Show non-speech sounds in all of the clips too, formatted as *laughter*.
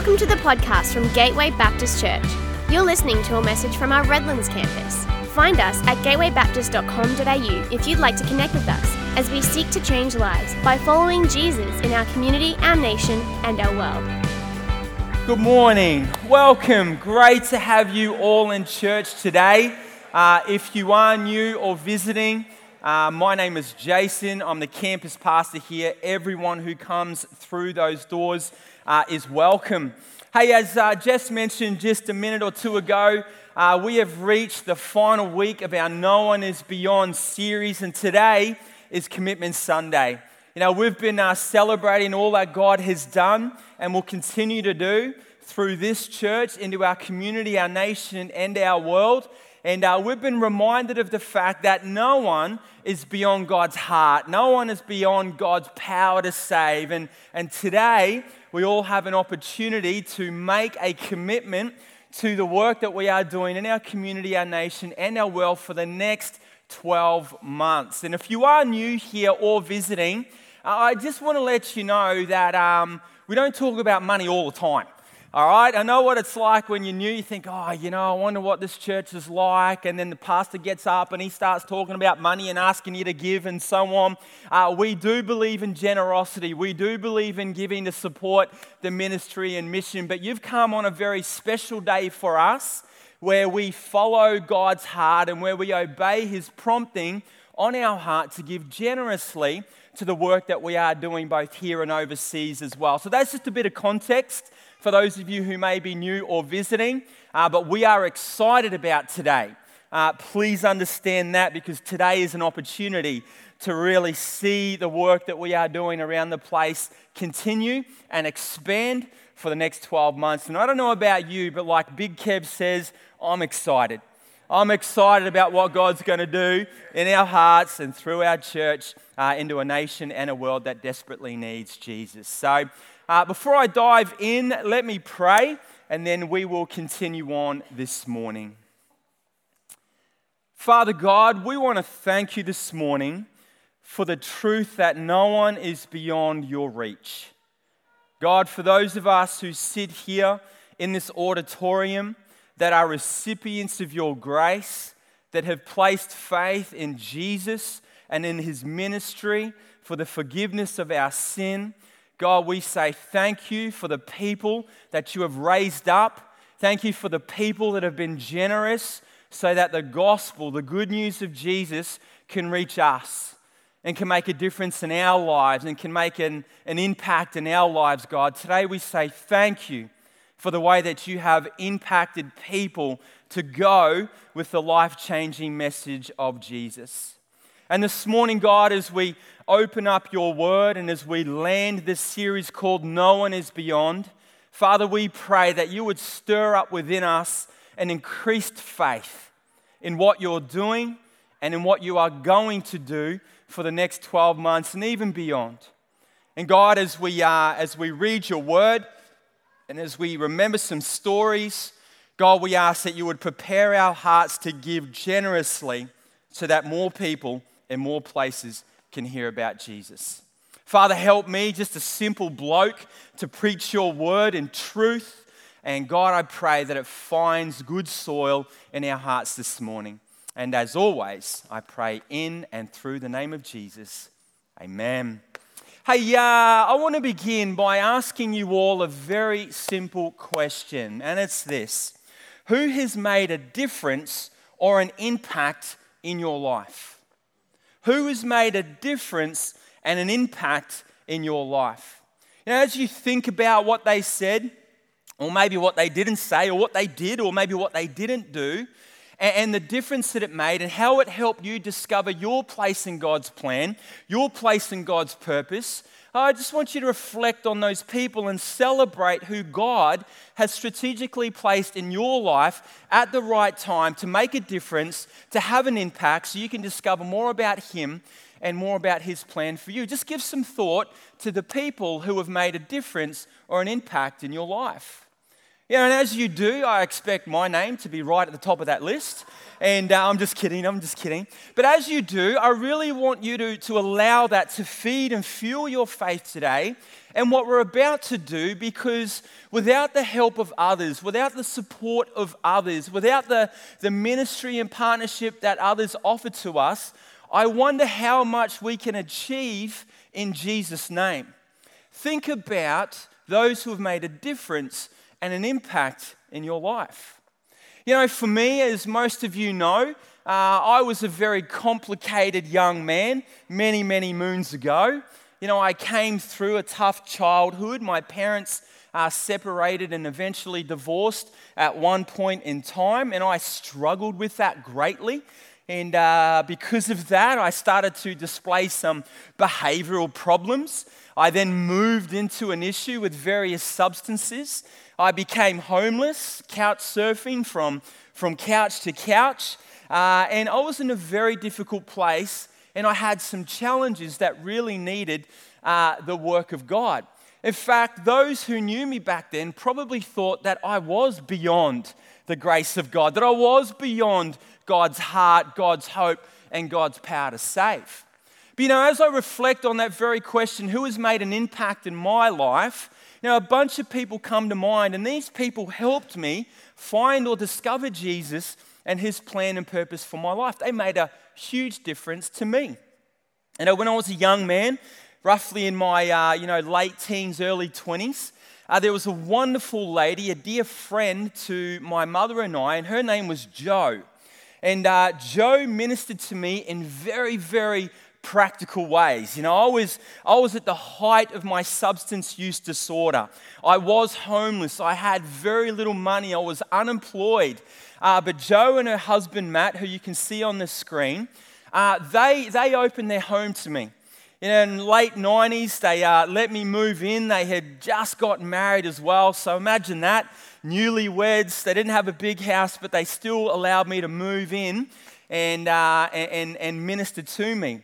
Welcome to the podcast from Gateway Baptist Church. You're listening to a message from our Redlands campus. Find us at gatewaybaptist.com.au if you'd like to connect with us as we seek to change lives by following Jesus in our community, our nation, and our world. Good morning. Welcome. Great to have you all in church today. Uh, if you are new or visiting, uh, my name is Jason. I'm the campus pastor here. Everyone who comes through those doors uh, is welcome. Hey, as uh, Jess mentioned just a minute or two ago, uh, we have reached the final week of our No One Is Beyond series, and today is Commitment Sunday. You know, we've been uh, celebrating all that God has done and will continue to do through this church into our community, our nation, and our world. And uh, we've been reminded of the fact that no one is beyond God's heart. No one is beyond God's power to save. And, and today, we all have an opportunity to make a commitment to the work that we are doing in our community, our nation, and our world for the next 12 months. And if you are new here or visiting, I just want to let you know that um, we don't talk about money all the time. All right, I know what it's like when you're new. You think, oh, you know, I wonder what this church is like. And then the pastor gets up and he starts talking about money and asking you to give and so on. Uh, we do believe in generosity. We do believe in giving to support the ministry and mission. But you've come on a very special day for us where we follow God's heart and where we obey his prompting on our heart to give generously to the work that we are doing both here and overseas as well. So that's just a bit of context for those of you who may be new or visiting, uh, but we are excited about today. Uh, please understand that because today is an opportunity to really see the work that we are doing around the place continue and expand for the next 12 months. And I don't know about you, but like Big Kev says, I'm excited. I'm excited about what God's going to do in our hearts and through our church uh, into a nation and a world that desperately needs Jesus. So, uh, before I dive in, let me pray and then we will continue on this morning. Father God, we want to thank you this morning for the truth that no one is beyond your reach. God, for those of us who sit here in this auditorium that are recipients of your grace, that have placed faith in Jesus and in his ministry for the forgiveness of our sin, God, we say thank you for the people that you have raised up. Thank you for the people that have been generous so that the gospel, the good news of Jesus, can reach us and can make a difference in our lives and can make an, an impact in our lives, God. Today we say thank you for the way that you have impacted people to go with the life changing message of Jesus. And this morning, God, as we open up your word and as we land this series called No One Is Beyond, Father, we pray that you would stir up within us an increased faith in what you're doing and in what you are going to do for the next 12 months and even beyond. And God, as we, uh, as we read your word and as we remember some stories, God, we ask that you would prepare our hearts to give generously so that more people and more places can hear about Jesus. Father, help me, just a simple bloke, to preach your word in truth. And God, I pray that it finds good soil in our hearts this morning. And as always, I pray in and through the name of Jesus. Amen. Hey, uh, I want to begin by asking you all a very simple question, and it's this Who has made a difference or an impact in your life? Who has made a difference and an impact in your life? You know, as you think about what they said, or maybe what they didn't say, or what they did, or maybe what they didn't do, and the difference that it made, and how it helped you discover your place in God's plan, your place in God's purpose, Oh, I just want you to reflect on those people and celebrate who God has strategically placed in your life at the right time to make a difference, to have an impact, so you can discover more about Him and more about His plan for you. Just give some thought to the people who have made a difference or an impact in your life. You know, and as you do, I expect my name to be right at the top of that list. And uh, I'm just kidding, I'm just kidding. But as you do, I really want you to, to allow that to feed and fuel your faith today and what we're about to do because without the help of others, without the support of others, without the, the ministry and partnership that others offer to us, I wonder how much we can achieve in Jesus' name. Think about those who have made a difference and an impact in your life. You know, for me, as most of you know, uh, I was a very complicated young man many, many moons ago. You know, I came through a tough childhood. My parents uh, separated and eventually divorced at one point in time, and I struggled with that greatly. And uh, because of that, I started to display some behavioral problems. I then moved into an issue with various substances. I became homeless, couch surfing from, from couch to couch. Uh, and I was in a very difficult place, and I had some challenges that really needed uh, the work of God. In fact, those who knew me back then probably thought that I was beyond the grace of God, that I was beyond God's heart, God's hope, and God's power to save. But you know, as I reflect on that very question, who has made an impact in my life? Now, a bunch of people come to mind, and these people helped me find or discover Jesus and his plan and purpose for my life. They made a huge difference to me. And when I was a young man, roughly in my uh, you know, late teens, early 20s, uh, there was a wonderful lady, a dear friend to my mother and I, and her name was Joe. And uh, Joe ministered to me in very, very practical ways. You know, I was, I was at the height of my substance use disorder. I was homeless. I had very little money. I was unemployed. Uh, but Joe and her husband, Matt, who you can see on the screen, uh, they, they opened their home to me. In late 90s, they uh, let me move in. They had just got married as well. So imagine that. Newlyweds. They didn't have a big house, but they still allowed me to move in and, uh, and, and minister to me.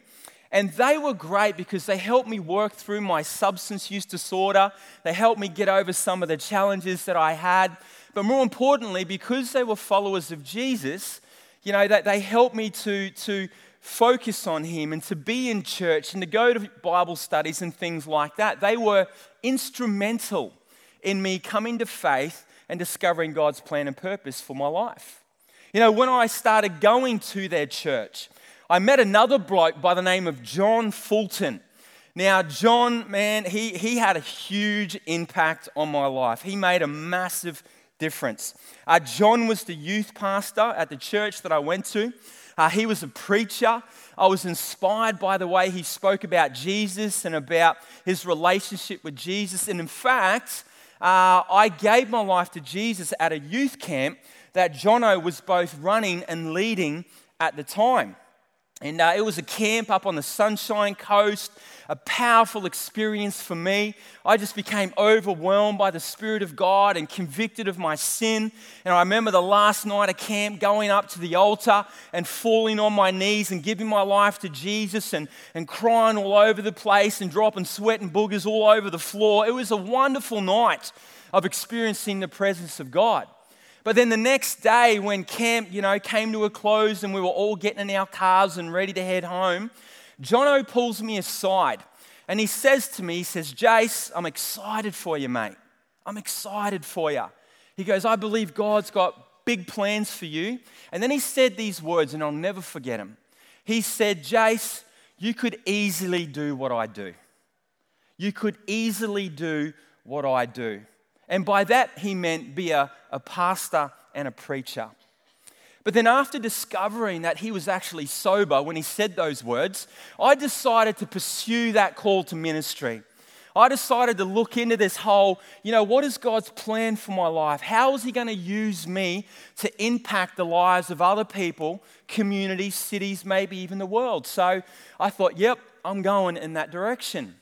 And they were great because they helped me work through my substance use disorder. They helped me get over some of the challenges that I had. But more importantly, because they were followers of Jesus, you know, that they helped me to, to focus on Him and to be in church and to go to Bible studies and things like that. They were instrumental in me coming to faith and discovering God's plan and purpose for my life. You know, when I started going to their church, I met another bloke by the name of John Fulton. Now, John, man, he, he had a huge impact on my life. He made a massive difference. Uh, John was the youth pastor at the church that I went to. Uh, he was a preacher. I was inspired by the way he spoke about Jesus and about his relationship with Jesus. And in fact, uh, I gave my life to Jesus at a youth camp that Jono was both running and leading at the time. And uh, it was a camp up on the Sunshine Coast, a powerful experience for me. I just became overwhelmed by the Spirit of God and convicted of my sin. And I remember the last night of camp going up to the altar and falling on my knees and giving my life to Jesus and, and crying all over the place and dropping sweat and boogers all over the floor. It was a wonderful night of experiencing the presence of God. But then the next day, when camp, you know, came to a close and we were all getting in our cars and ready to head home, Jono pulls me aside and he says to me, he says, Jace, I'm excited for you, mate. I'm excited for you. He goes, I believe God's got big plans for you. And then he said these words, and I'll never forget them. He said, Jace, you could easily do what I do. You could easily do what I do. And by that, he meant be a, a pastor and a preacher. But then, after discovering that he was actually sober when he said those words, I decided to pursue that call to ministry. I decided to look into this whole, you know, what is God's plan for my life? How is He going to use me to impact the lives of other people, communities, cities, maybe even the world? So I thought, yep, I'm going in that direction.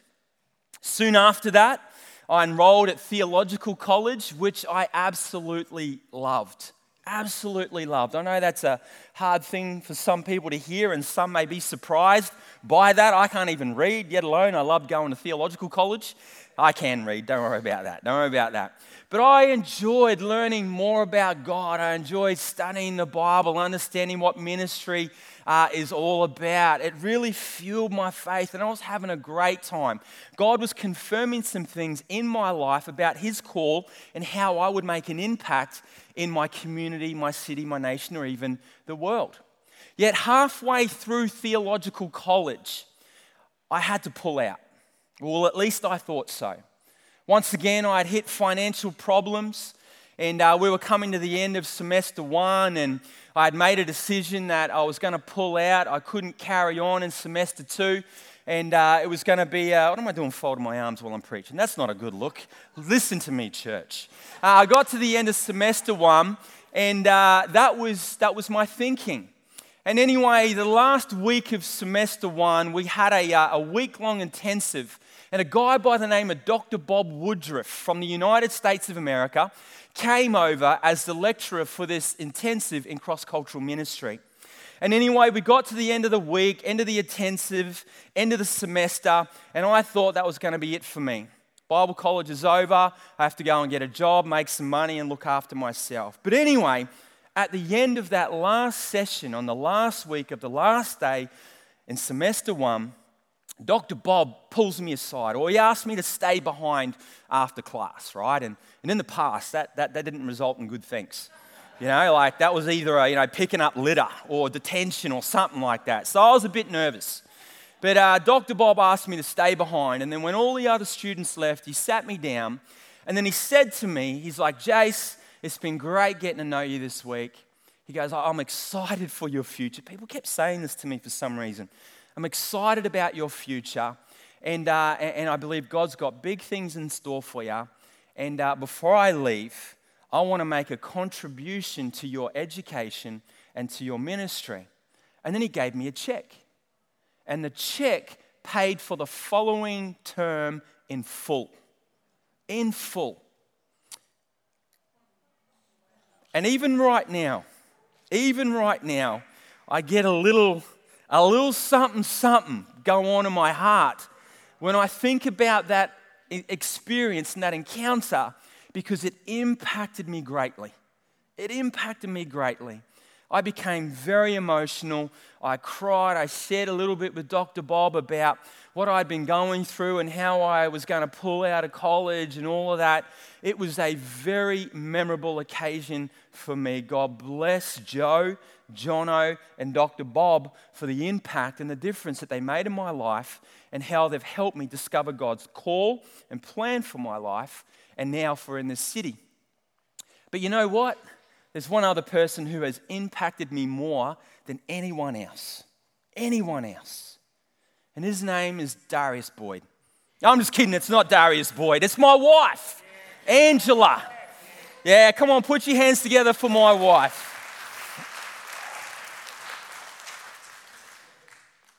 Soon after that, I enrolled at theological college, which I absolutely loved. Absolutely loved. I know that's a, hard thing for some people to hear, and some may be surprised by that. I can't even read, yet alone I loved going to theological college. I can read, don't worry about that. Don't worry about that. But I enjoyed learning more about God. I enjoyed studying the Bible, understanding what ministry uh, is all about. It really fueled my faith, and I was having a great time. God was confirming some things in my life about His call and how I would make an impact in my community, my city, my nation, or even the world. Yet, halfway through theological college, I had to pull out. Well, at least I thought so. Once again, I had hit financial problems, and uh, we were coming to the end of semester one, and I had made a decision that I was going to pull out. I couldn't carry on in semester two, and uh, it was going to be uh, what am I doing folding my arms while I'm preaching? That's not a good look. Listen to me, church. Uh, I got to the end of semester one, and uh, that, was, that was my thinking. And anyway, the last week of semester one, we had a, uh, a week long intensive. And a guy by the name of Dr. Bob Woodruff from the United States of America came over as the lecturer for this intensive in cross cultural ministry. And anyway, we got to the end of the week, end of the intensive, end of the semester, and I thought that was going to be it for me. Bible college is over. I have to go and get a job, make some money, and look after myself. But anyway, at the end of that last session, on the last week of the last day in semester one, Dr. Bob pulls me aside, or he asks me to stay behind after class, right? And, and in the past, that, that, that didn't result in good things. You know, like that was either a, you know, picking up litter or detention or something like that. So I was a bit nervous. But uh, Dr. Bob asked me to stay behind. And then when all the other students left, he sat me down. And then he said to me, he's like, Jace, it's been great getting to know you this week. He goes, I'm excited for your future. People kept saying this to me for some reason. I'm excited about your future. And, uh, and I believe God's got big things in store for you. And uh, before I leave, I want to make a contribution to your education and to your ministry. And then he gave me a check. And the check paid for the following term in full. In full. And even right now, even right now, I get a little, a little something, something go on in my heart when I think about that experience and that encounter because it impacted me greatly. It impacted me greatly. I became very emotional. I cried. I shared a little bit with Dr. Bob about what I'd been going through and how I was going to pull out of college and all of that. It was a very memorable occasion for me. God bless Joe, Jono, and Dr. Bob for the impact and the difference that they made in my life and how they've helped me discover God's call and plan for my life and now for in this city. But you know what? There's one other person who has impacted me more than anyone else. Anyone else. And his name is Darius Boyd. I'm just kidding, it's not Darius Boyd, it's my wife, Angela. Yeah, come on, put your hands together for my wife.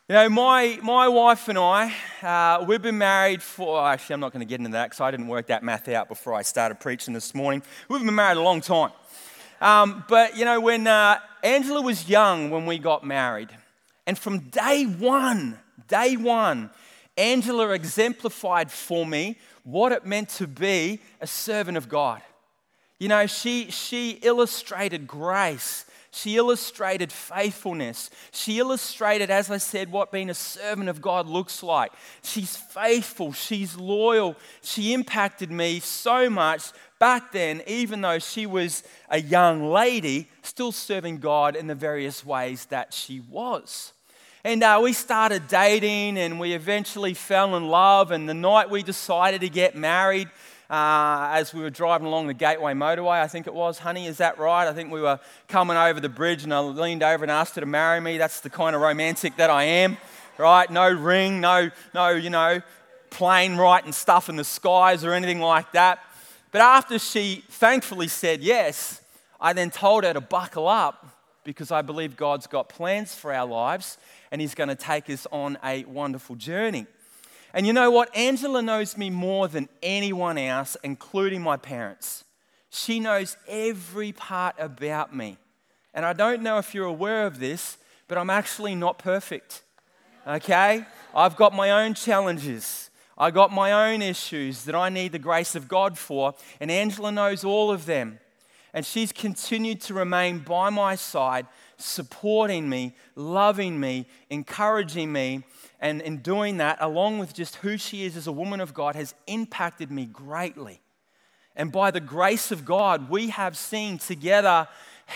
You know, my, my wife and I, uh, we've been married for, actually, I'm not going to get into that because I didn't work that math out before I started preaching this morning. We've been married a long time. Um, but, you know, when uh, Angela was young when we got married, and from day one, day one, Angela exemplified for me what it meant to be a servant of God. You know, she, she illustrated grace. She illustrated faithfulness. She illustrated, as I said, what being a servant of God looks like. She's faithful. She's loyal. She impacted me so much back then, even though she was a young lady, still serving God in the various ways that she was. And uh, we started dating and we eventually fell in love. And the night we decided to get married, uh, as we were driving along the Gateway Motorway, I think it was, honey, is that right? I think we were coming over the bridge and I leaned over and asked her to marry me. That's the kind of romantic that I am, right? No ring, no, no, you know, plane right and stuff in the skies or anything like that. But after she thankfully said yes, I then told her to buckle up because I believe God's got plans for our lives and He's going to take us on a wonderful journey. And you know what? Angela knows me more than anyone else, including my parents. She knows every part about me. And I don't know if you're aware of this, but I'm actually not perfect. Okay? I've got my own challenges. I got my own issues that I need the grace of God for, and Angela knows all of them. And she's continued to remain by my side, supporting me, loving me, encouraging me. And in doing that, along with just who she is as a woman of God, has impacted me greatly. And by the grace of God, we have seen together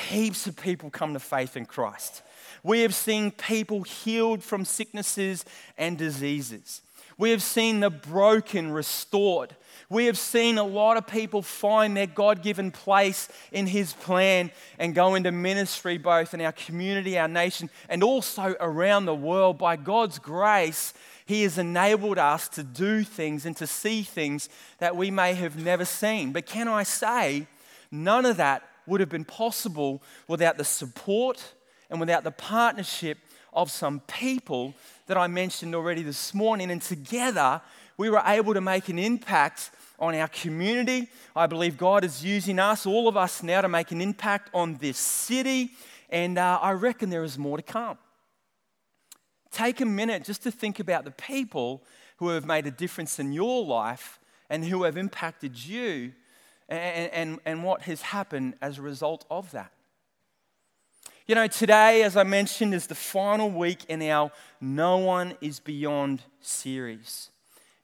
heaps of people come to faith in Christ. We have seen people healed from sicknesses and diseases. We have seen the broken restored. We have seen a lot of people find their God given place in His plan and go into ministry both in our community, our nation, and also around the world. By God's grace, He has enabled us to do things and to see things that we may have never seen. But can I say, none of that would have been possible without the support and without the partnership of some people that I mentioned already this morning. And together, we were able to make an impact on our community. I believe God is using us, all of us now, to make an impact on this city. And uh, I reckon there is more to come. Take a minute just to think about the people who have made a difference in your life and who have impacted you and, and, and what has happened as a result of that. You know, today, as I mentioned, is the final week in our No One is Beyond series.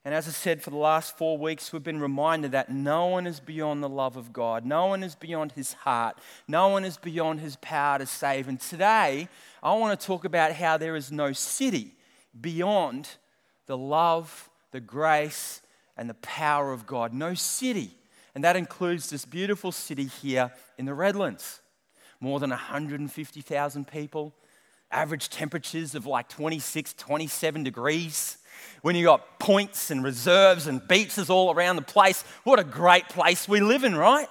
And as I said, for the last four weeks, we've been reminded that no one is beyond the love of God. No one is beyond his heart. No one is beyond his power to save. And today, I want to talk about how there is no city beyond the love, the grace, and the power of God. No city. And that includes this beautiful city here in the Redlands more than 150,000 people, average temperatures of like 26, 27 degrees. When you got points and reserves and beaches all around the place, what a great place we live in, right?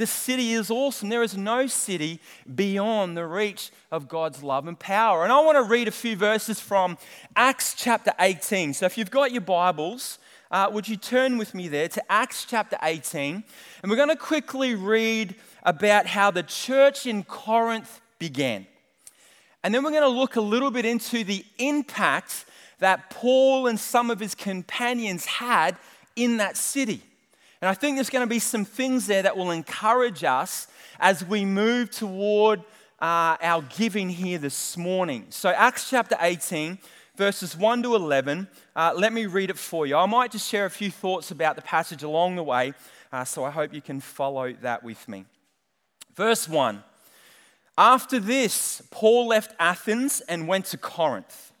The city is awesome. There is no city beyond the reach of God's love and power. And I want to read a few verses from Acts chapter 18. So if you've got your Bibles, uh, would you turn with me there to Acts chapter 18? And we're going to quickly read about how the church in Corinth began. And then we're going to look a little bit into the impact that Paul and some of his companions had in that city. And I think there's going to be some things there that will encourage us as we move toward uh, our giving here this morning. So, Acts chapter 18, verses 1 to 11, uh, let me read it for you. I might just share a few thoughts about the passage along the way, uh, so I hope you can follow that with me. Verse 1 After this, Paul left Athens and went to Corinth.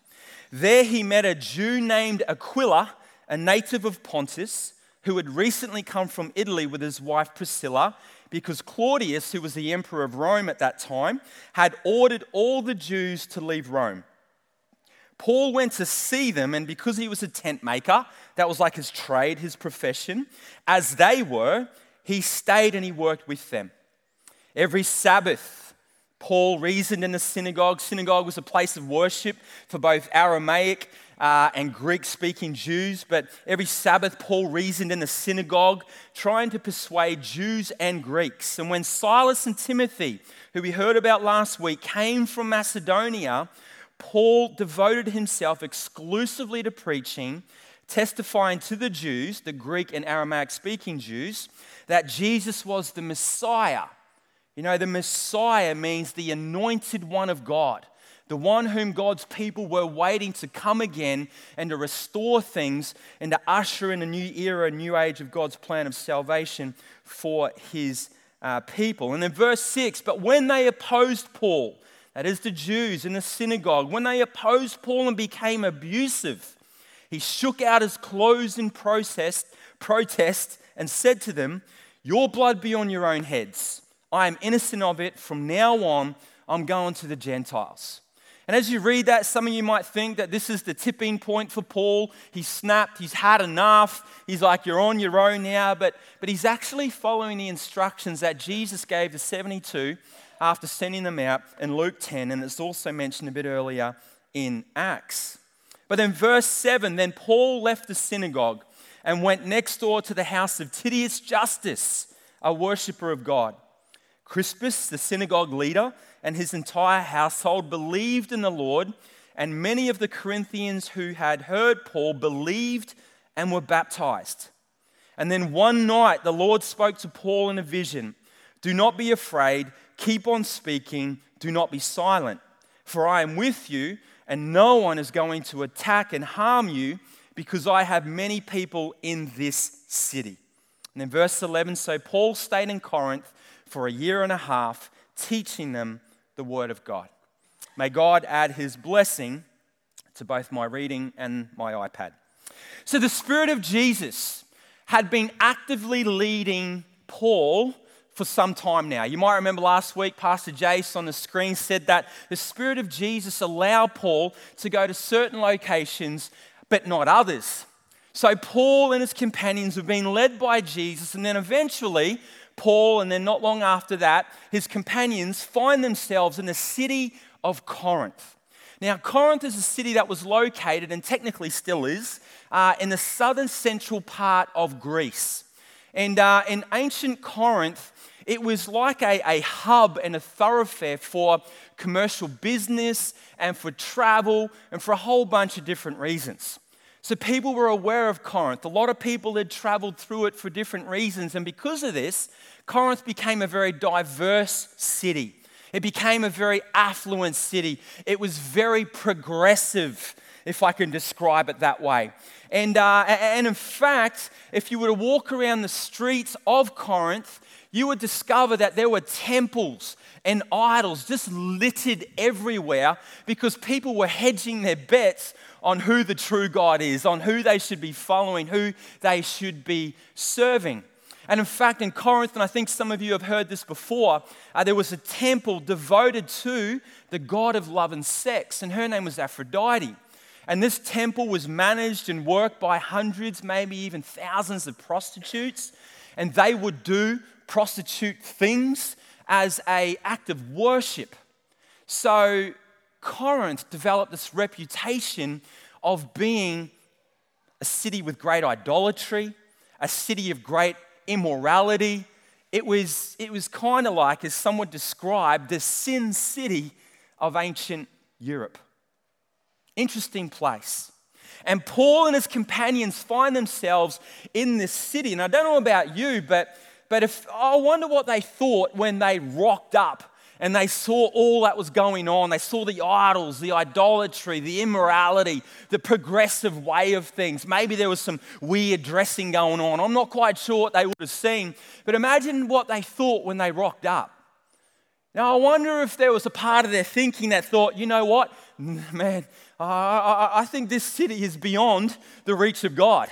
There he met a Jew named Aquila, a native of Pontus, who had recently come from Italy with his wife Priscilla, because Claudius, who was the emperor of Rome at that time, had ordered all the Jews to leave Rome. Paul went to see them, and because he was a tent maker, that was like his trade, his profession, as they were, he stayed and he worked with them. Every Sabbath, Paul reasoned in the synagogue. Synagogue was a place of worship for both Aramaic uh, and Greek speaking Jews. But every Sabbath, Paul reasoned in the synagogue, trying to persuade Jews and Greeks. And when Silas and Timothy, who we heard about last week, came from Macedonia, Paul devoted himself exclusively to preaching, testifying to the Jews, the Greek and Aramaic speaking Jews, that Jesus was the Messiah you know, the Messiah means the anointed one of God, the one whom God's people were waiting to come again and to restore things and to usher in a new era, a new age of God's plan of salvation for his uh, people. And then verse 6 But when they opposed Paul, that is the Jews in the synagogue, when they opposed Paul and became abusive, he shook out his clothes in protest, protest and said to them, Your blood be on your own heads. I am innocent of it. From now on, I'm going to the Gentiles. And as you read that, some of you might think that this is the tipping point for Paul. He's snapped, he's had enough. He's like, you're on your own now. But, but he's actually following the instructions that Jesus gave the 72 after sending them out in Luke 10. And it's also mentioned a bit earlier in Acts. But then, verse 7 then Paul left the synagogue and went next door to the house of Titius Justus, a worshiper of God. Crispus, the synagogue leader, and his entire household believed in the Lord, and many of the Corinthians who had heard Paul believed and were baptized. And then one night the Lord spoke to Paul in a vision Do not be afraid, keep on speaking, do not be silent, for I am with you, and no one is going to attack and harm you, because I have many people in this city. And then verse 11 so Paul stayed in Corinth for a year and a half, teaching them the word of God. May God add his blessing to both my reading and my iPad. So the Spirit of Jesus had been actively leading Paul for some time now. You might remember last week, Pastor Jace on the screen said that the Spirit of Jesus allowed Paul to go to certain locations, but not others. So Paul and his companions have been led by Jesus, and then eventually, Paul, and then not long after that, his companions find themselves in the city of Corinth. Now, Corinth is a city that was located, and technically still is, uh, in the southern central part of Greece. And uh, in ancient Corinth, it was like a, a hub and a thoroughfare for commercial business and for travel and for a whole bunch of different reasons. So people were aware of Corinth. A lot of people had traveled through it for different reasons. And because of this, Corinth became a very diverse city. It became a very affluent city. It was very progressive, if I can describe it that way. And, uh, and in fact, if you were to walk around the streets of Corinth, you would discover that there were temples and idols just littered everywhere because people were hedging their bets on who the true God is, on who they should be following, who they should be serving. And in fact, in Corinth, and I think some of you have heard this before, uh, there was a temple devoted to the god of love and sex, and her name was Aphrodite. And this temple was managed and worked by hundreds, maybe even thousands of prostitutes, and they would do prostitute things as a act of worship. So Corinth developed this reputation of being a city with great idolatry, a city of great immorality. It was, it was kind of like, as some would describe, the sin city of ancient Europe. Interesting place. And Paul and his companions find themselves in this city. And I don't know about you, but, but if, I wonder what they thought when they rocked up and they saw all that was going on. They saw the idols, the idolatry, the immorality, the progressive way of things. Maybe there was some weird dressing going on. I'm not quite sure what they would have seen, but imagine what they thought when they rocked up. Now, I wonder if there was a part of their thinking that thought, you know what, *laughs* man, I think this city is beyond the reach of God.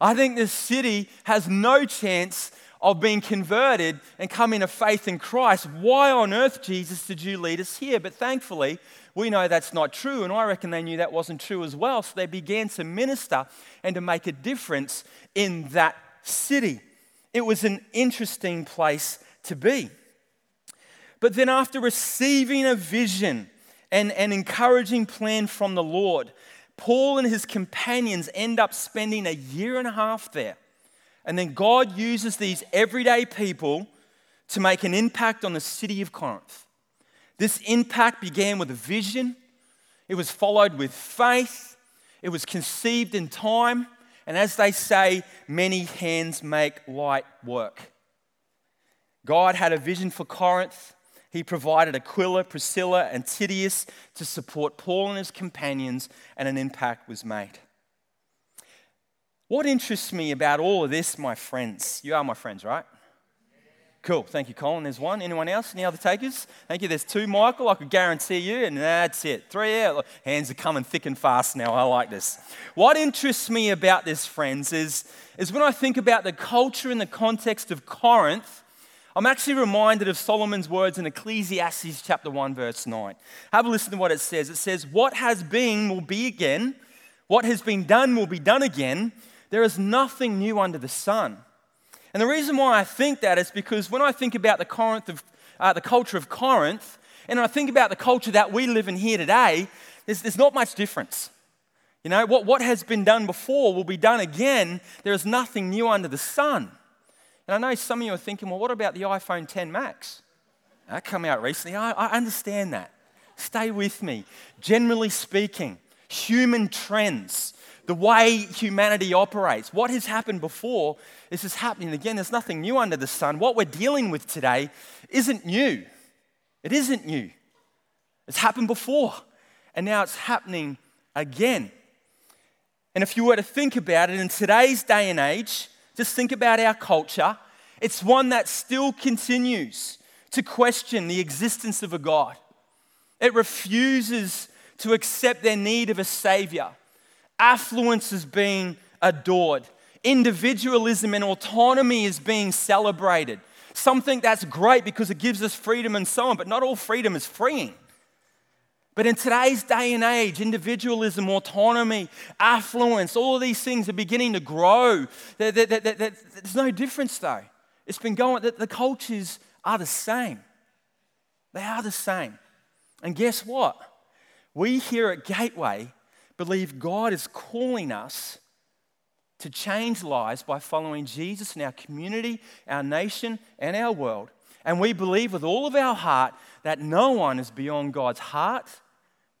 I think this city has no chance of being converted and coming to faith in Christ. Why on earth, Jesus, did you lead us here? But thankfully, we know that's not true, and I reckon they knew that wasn't true as well. So they began to minister and to make a difference in that city. It was an interesting place to be. But then, after receiving a vision and an encouraging plan from the Lord, Paul and his companions end up spending a year and a half there. And then God uses these everyday people to make an impact on the city of Corinth. This impact began with a vision, it was followed with faith, it was conceived in time, and as they say, many hands make light work. God had a vision for Corinth. He provided Aquila, Priscilla, and Titius to support Paul and his companions, and an impact was made. What interests me about all of this, my friends, you are my friends, right? Cool. Thank you, Colin. There's one. Anyone else? Any other takers? Thank you. There's two, Michael. I could guarantee you, and that's it. Three. Yeah. Hands are coming thick and fast now. I like this. What interests me about this, friends, is, is when I think about the culture in the context of Corinth, I'm actually reminded of Solomon's words in Ecclesiastes chapter 1, verse 9. Have a listen to what it says. It says, What has been will be again, what has been done will be done again there is nothing new under the sun. And the reason why I think that is because when I think about the, Corinth of, uh, the culture of Corinth, and I think about the culture that we live in here today, there's, there's not much difference. You know, what, what has been done before will be done again. There is nothing new under the sun. And I know some of you are thinking, well, what about the iPhone 10 Max? That come out recently. I, I understand that. Stay with me. Generally speaking, human trends, the way humanity operates, what has happened before, this is happening again. There's nothing new under the sun. What we're dealing with today isn't new. It isn't new. It's happened before, and now it's happening again. And if you were to think about it in today's day and age, just think about our culture, it's one that still continues to question the existence of a God. It refuses to accept their need of a Savior. Affluence is being adored. Individualism and autonomy is being celebrated. Something that's great because it gives us freedom and so on, but not all freedom is freeing. But in today's day and age, individualism, autonomy, affluence, all of these things are beginning to grow. there's no difference, though. It's been going, the cultures are the same. They are the same. And guess what? We here at Gateway believe God is calling us to change lives by following Jesus in our community, our nation, and our world. And we believe with all of our heart that no one is beyond God's heart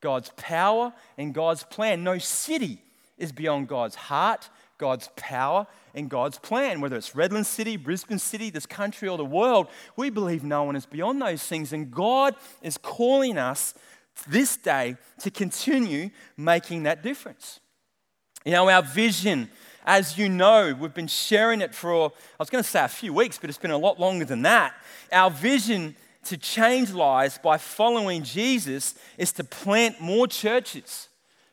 God's power and God's plan. No city is beyond God's heart, God's power, and God's plan. Whether it's Redland City, Brisbane City, this country, or the world, we believe no one is beyond those things. And God is calling us this day to continue making that difference. You know, our vision, as you know, we've been sharing it for, I was going to say a few weeks, but it's been a lot longer than that. Our vision to change lives by following Jesus is to plant more churches,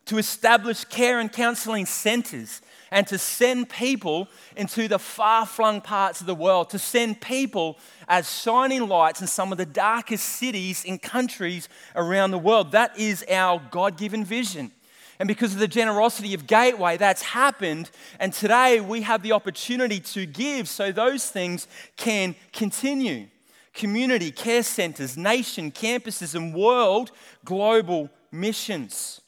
to establish care and counseling centers, and to send people into the far flung parts of the world, to send people as shining lights in some of the darkest cities in countries around the world. That is our God given vision. And because of the generosity of Gateway, that's happened. And today we have the opportunity to give so those things can continue community, care centers, nation, campuses, and world global missions.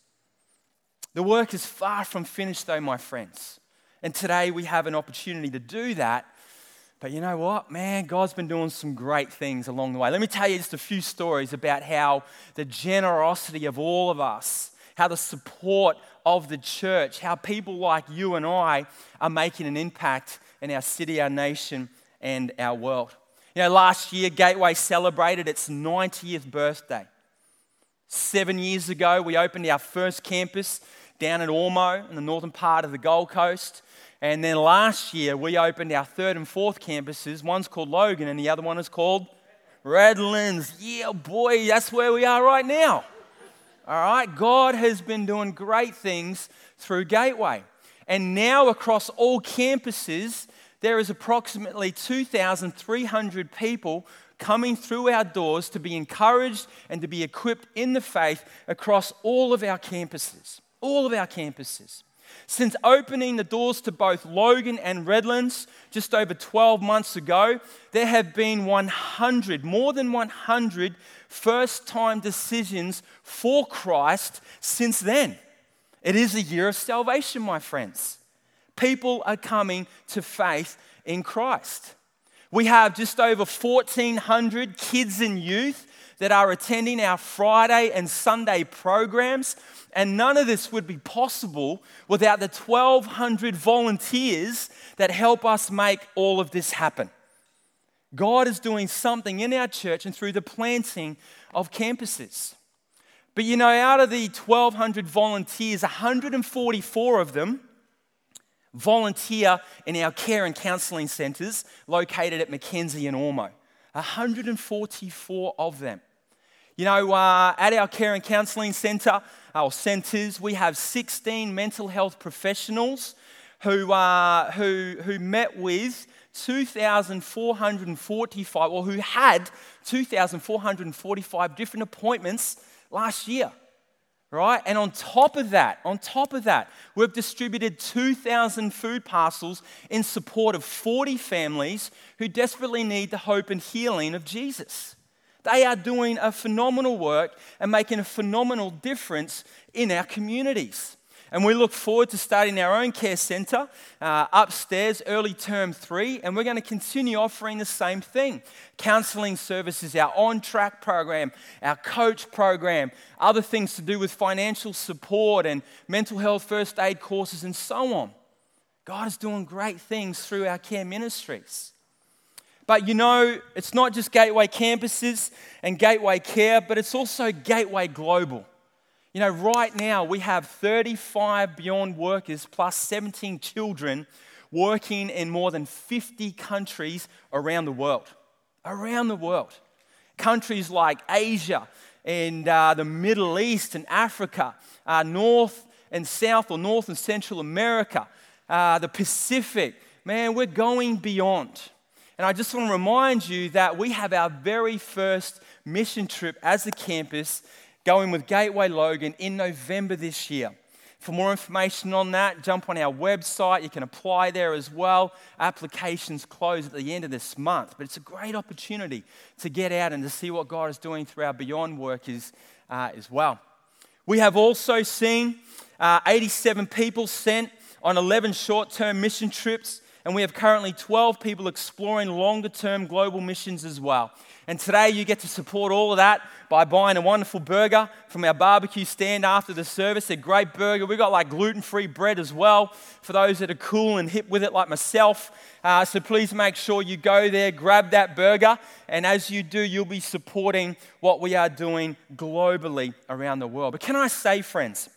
The work is far from finished, though, my friends. And today we have an opportunity to do that. But you know what? Man, God's been doing some great things along the way. Let me tell you just a few stories about how the generosity of all of us, how the support of the church, how people like you and I are making an impact in our city, our nation, and our world. You know, last year, Gateway celebrated its 90th birthday. Seven years ago, we opened our first campus down at Ormeau in the northern part of the Gold Coast. And then last year, we opened our third and fourth campuses. One's called Logan, and the other one is called Redlands. Yeah, boy, that's where we are right now. All right, God has been doing great things through Gateway. And now, across all campuses, there is approximately 2,300 people coming through our doors to be encouraged and to be equipped in the faith across all of our campuses. All of our campuses. Since opening the doors to both Logan and Redlands just over 12 months ago, there have been 100, more than 100 first time decisions for Christ since then. It is a year of salvation, my friends. People are coming to faith in Christ. We have just over 1,400 kids and youth that are attending our Friday and Sunday programs. And none of this would be possible without the 1,200 volunteers that help us make all of this happen. God is doing something in our church and through the planting of campuses. But you know, out of the 1,200 volunteers, 144 of them volunteer in our care and counselling centres located at Mackenzie and Ormeau. 144 of them. You know, uh, at our care and counselling centre, our centres, we have 16 mental health professionals who, uh, who, who met with 2,445, or who had 2,445 different appointments last year right? And on top of that, on top of that, we've distributed 2,000 food parcels in support of 40 families who desperately need the hope and healing of Jesus. They are doing a phenomenal work and making a phenomenal difference in our communities. And we look forward to starting our own care centre uh, upstairs, early term three, and we're going to continue offering the same thing counselling services, our on track program, our coach program, other things to do with financial support and mental health first aid courses, and so on. God is doing great things through our care ministries. But you know, it's not just Gateway campuses and Gateway Care, but it's also Gateway Global. You know, right now we have 35 Beyond workers plus 17 children working in more than 50 countries around the world. Around the world. Countries like Asia and uh, the Middle East and Africa, uh, North and South or North and Central America, uh, the Pacific. Man, we're going beyond. And I just want to remind you that we have our very first mission trip as a campus going with Gateway Logan in November this year. For more information on that, jump on our website. You can apply there as well. Applications close at the end of this month, but it's a great opportunity to get out and to see what God is doing through our Beyond workers uh, as well. We have also seen uh, 87 people sent on 11 short term mission trips, and we have currently 12 people exploring longer term global missions as well. And today you get to support all of that by buying a wonderful burger from our barbecue stand after the service. A great burger. We've got like gluten free bread as well for those that are cool and hip with it, like myself. Uh, so please make sure you go there, grab that burger, and as you do, you'll be supporting what we are doing globally around the world. But can I say, friends,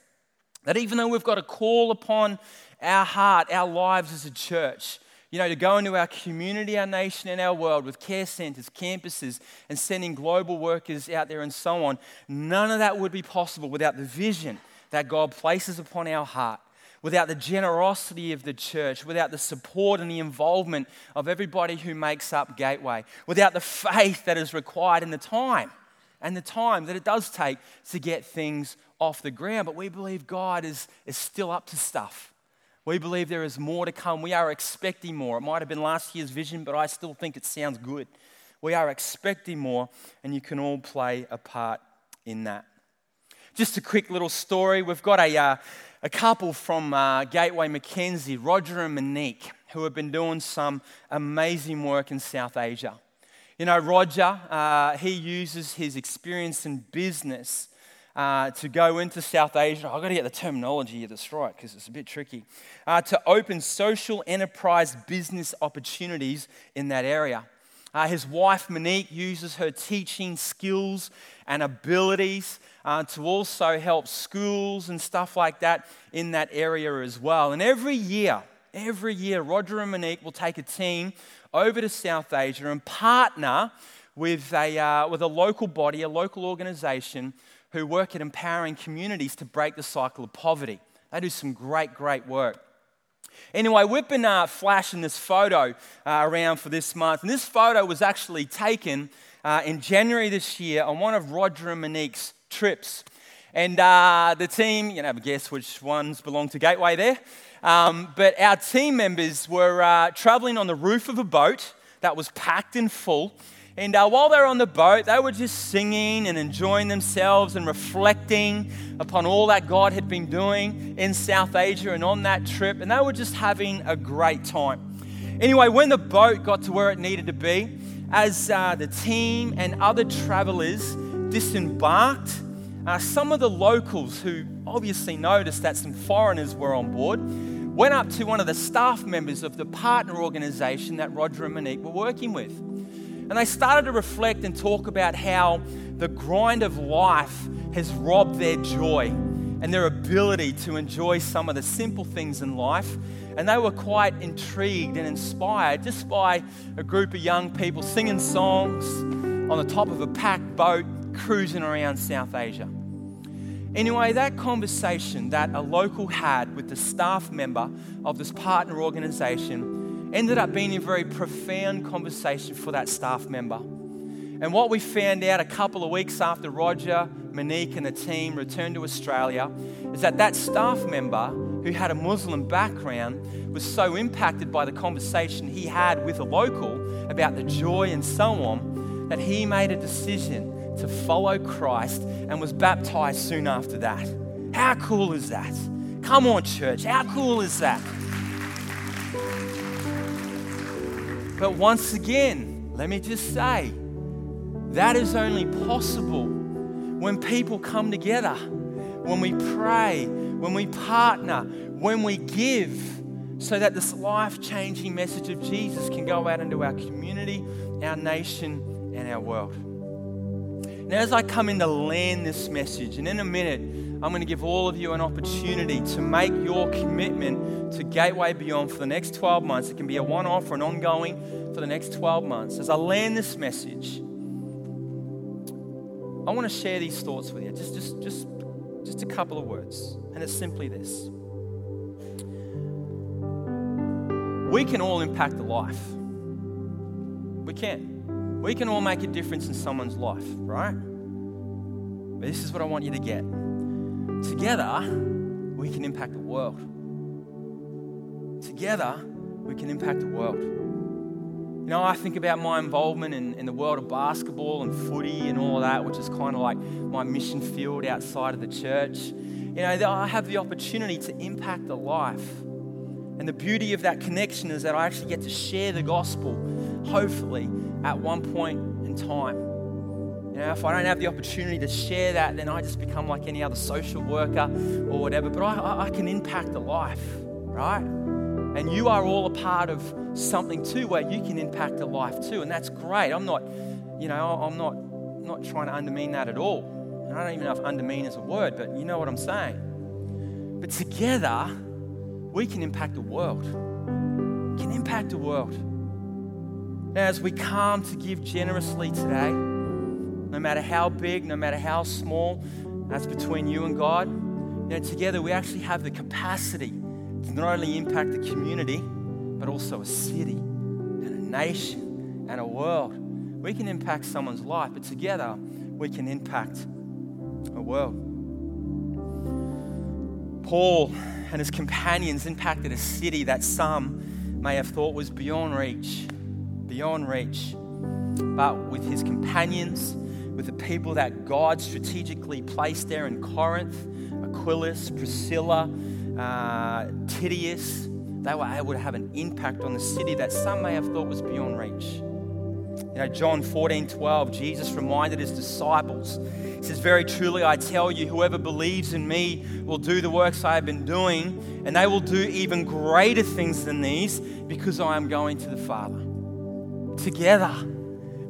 that even though we've got a call upon our heart, our lives as a church, you know, to go into our community, our nation, and our world with care centers, campuses, and sending global workers out there and so on. None of that would be possible without the vision that God places upon our heart, without the generosity of the church, without the support and the involvement of everybody who makes up Gateway, without the faith that is required in the time and the time that it does take to get things off the ground. But we believe God is, is still up to stuff. We believe there is more to come. We are expecting more. It might have been last year's vision, but I still think it sounds good. We are expecting more, and you can all play a part in that. Just a quick little story. We've got a, uh, a couple from uh, Gateway Mackenzie, Roger and Monique, who have been doing some amazing work in South Asia. You know, Roger, uh, he uses his experience in business uh, to go into South Asia. I've got to get the terminology of this right because it's a bit tricky. Uh, to open social enterprise business opportunities in that area. Uh, his wife Monique uses her teaching skills and abilities uh, to also help schools and stuff like that in that area as well. And every year, every year, Roger and Monique will take a team over to South Asia and partner with a, uh, with a local body, a local organization who work at empowering communities to break the cycle of poverty. They do some great, great work. Anyway, we've been uh, flashing this photo uh, around for this month, and this photo was actually taken uh, in January this year on one of Roger and Monique's trips. And uh, the team, you can have a guess which ones belong to Gateway there, um, but our team members were uh, traveling on the roof of a boat that was packed and full. And uh, while they were on the boat, they were just singing and enjoying themselves and reflecting upon all that God had been doing in South Asia and on that trip. And they were just having a great time. Anyway, when the boat got to where it needed to be, as uh, the team and other travelers disembarked, uh, some of the locals who obviously noticed that some foreigners were on board went up to one of the staff members of the partner organization that Roger and Monique were working with. And they started to reflect and talk about how the grind of life has robbed their joy and their ability to enjoy some of the simple things in life. And they were quite intrigued and inspired just by a group of young people singing songs on the top of a packed boat cruising around South Asia. Anyway, that conversation that a local had with the staff member of this partner organization ended up being a very profound conversation for that staff member. And what we found out a couple of weeks after Roger, Monique, and the team returned to Australia is that that staff member who had a Muslim background was so impacted by the conversation he had with a local about the joy and so on that he made a decision to follow Christ and was baptized soon after that. How cool is that? Come on, church. How cool is that? But once again, let me just say that is only possible when people come together, when we pray, when we partner, when we give, so that this life changing message of Jesus can go out into our community, our nation, and our world. Now, as I come in to land this message, and in a minute, I'm going to give all of you an opportunity to make your commitment to Gateway Beyond for the next 12 months. It can be a one off or an ongoing for the next 12 months. As I land this message, I want to share these thoughts with you. Just, just, just, just a couple of words. And it's simply this We can all impact a life. We can. We can all make a difference in someone's life, right? But this is what I want you to get. Together, we can impact the world. Together, we can impact the world. You know, I think about my involvement in, in the world of basketball and footy and all that, which is kind of like my mission field outside of the church. You know, I have the opportunity to impact a life. And the beauty of that connection is that I actually get to share the gospel, hopefully, at one point in time. You know, if I don't have the opportunity to share that, then I just become like any other social worker or whatever. But I, I can impact a life, right? And you are all a part of something too where you can impact a life too. And that's great. I'm not, you know, I'm not, not trying to undermine that at all. And I don't even know if undermine is a word, but you know what I'm saying. But together, we can impact the world. Can impact the world. As we come to give generously today, no matter how big, no matter how small, that's between you and God. You know, together we actually have the capacity to not only impact the community, but also a city and a nation and a world. We can impact someone's life, but together we can impact a world. Paul and his companions impacted a city that some may have thought was beyond reach, beyond reach. But with his companions, with the people that God strategically placed there in Corinth, Aquilus, Priscilla, uh, Titius, they were able to have an impact on the city that some may have thought was beyond reach. You know, John 14, 12, Jesus reminded his disciples, He says, Very truly I tell you, whoever believes in me will do the works I have been doing, and they will do even greater things than these because I am going to the Father. Together,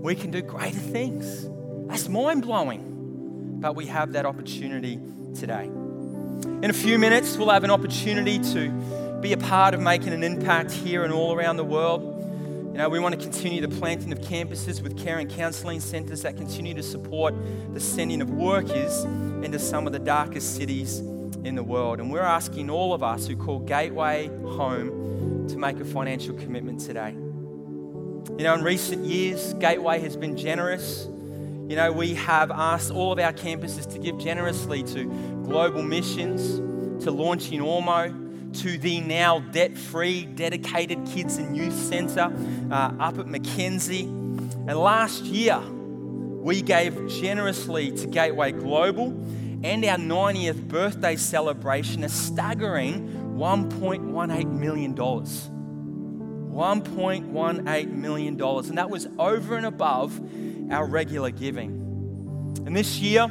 we can do greater things. That's mind blowing. But we have that opportunity today. In a few minutes, we'll have an opportunity to be a part of making an impact here and all around the world. You know, we want to continue the planting of campuses with care and counseling centres that continue to support the sending of workers into some of the darkest cities in the world. And we're asking all of us who call Gateway home to make a financial commitment today. You know, in recent years, Gateway has been generous. You know, we have asked all of our campuses to give generously to global missions, to launching Ormeau, to the now debt free, dedicated Kids and Youth Centre uh, up at Mackenzie. And last year, we gave generously to Gateway Global and our 90th birthday celebration a staggering $1.18 million. $1.18 million. And that was over and above our regular giving. And this year,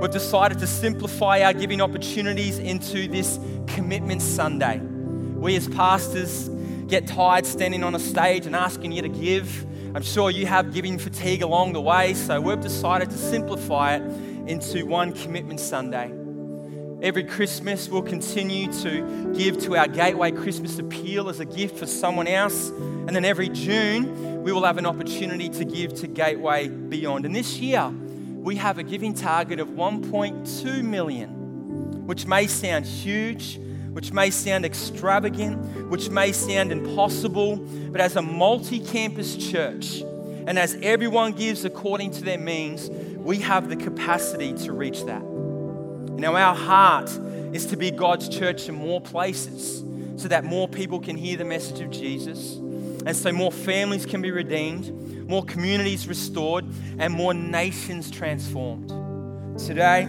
we've decided to simplify our giving opportunities into this Commitment Sunday. We as pastors get tired standing on a stage and asking you to give. I'm sure you have giving fatigue along the way, so we've decided to simplify it into one Commitment Sunday. Every Christmas, we'll continue to give to our Gateway Christmas Appeal as a gift for someone else. And then every June, we will have an opportunity to give to Gateway Beyond. And this year, we have a giving target of 1.2 million, which may sound huge, which may sound extravagant, which may sound impossible, but as a multi campus church, and as everyone gives according to their means, we have the capacity to reach that. Now, our heart is to be God's church in more places so that more people can hear the message of Jesus, and so more families can be redeemed, more communities restored, and more nations transformed. Today,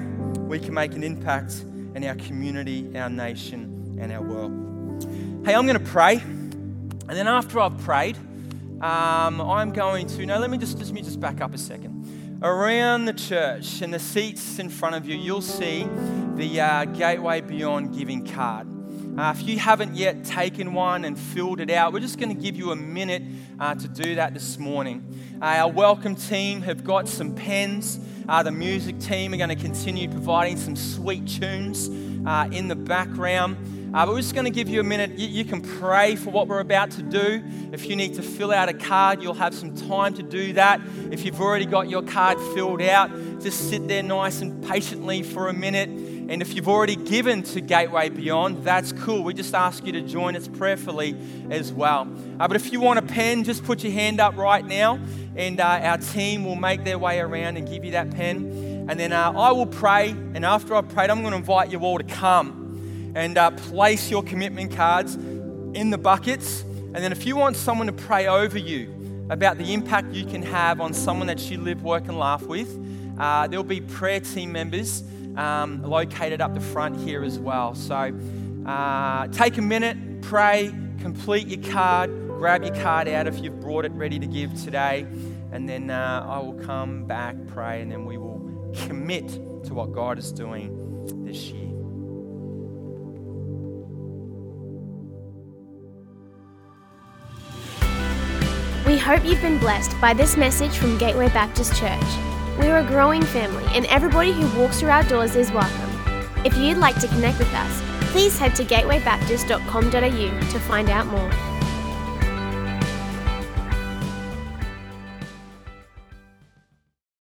we can make an impact in our community, our nation, and our world. Hey, I'm going to pray, and then after I've prayed, um, I'm going to. Now, let me just, let me just back up a second. Around the church and the seats in front of you, you'll see the uh, Gateway Beyond Giving card. Uh, if you haven't yet taken one and filled it out, we're just going to give you a minute uh, to do that this morning. Uh, our welcome team have got some pens. Uh, the music team are going to continue providing some sweet tunes uh, in the background. Uh, we're just going to give you a minute. You, you, can pray for what we're about to do. If you need to fill out a card, you'll have some time to do that. If you've already got your card filled out, just sit there nice and patiently for a minute. And if you've already given to Gateway Beyond, that's cool. We just ask you to join us prayerfully as well. Uh, but if you want a pen, just put your hand up right now, and uh, our team will make their way around and give you that pen. And then uh, I will pray, and after I've prayed, I'm going to invite you all to come and uh, place your commitment cards in the buckets. And then if you want someone to pray over you about the impact you can have on someone that you live, work, and laugh with, uh, there'll be prayer team members um, located up the front here as well. So uh, take a minute, pray, complete your card, grab your card out if you've brought it ready to give today, and then uh, I will come back, pray, and then we will commit to what God is doing this year. We hope you've been blessed by this message from Gateway Baptist Church. We're a growing family, and everybody who walks through our doors is welcome. If you'd like to connect with us, please head to gatewaybaptist.com.au to find out more.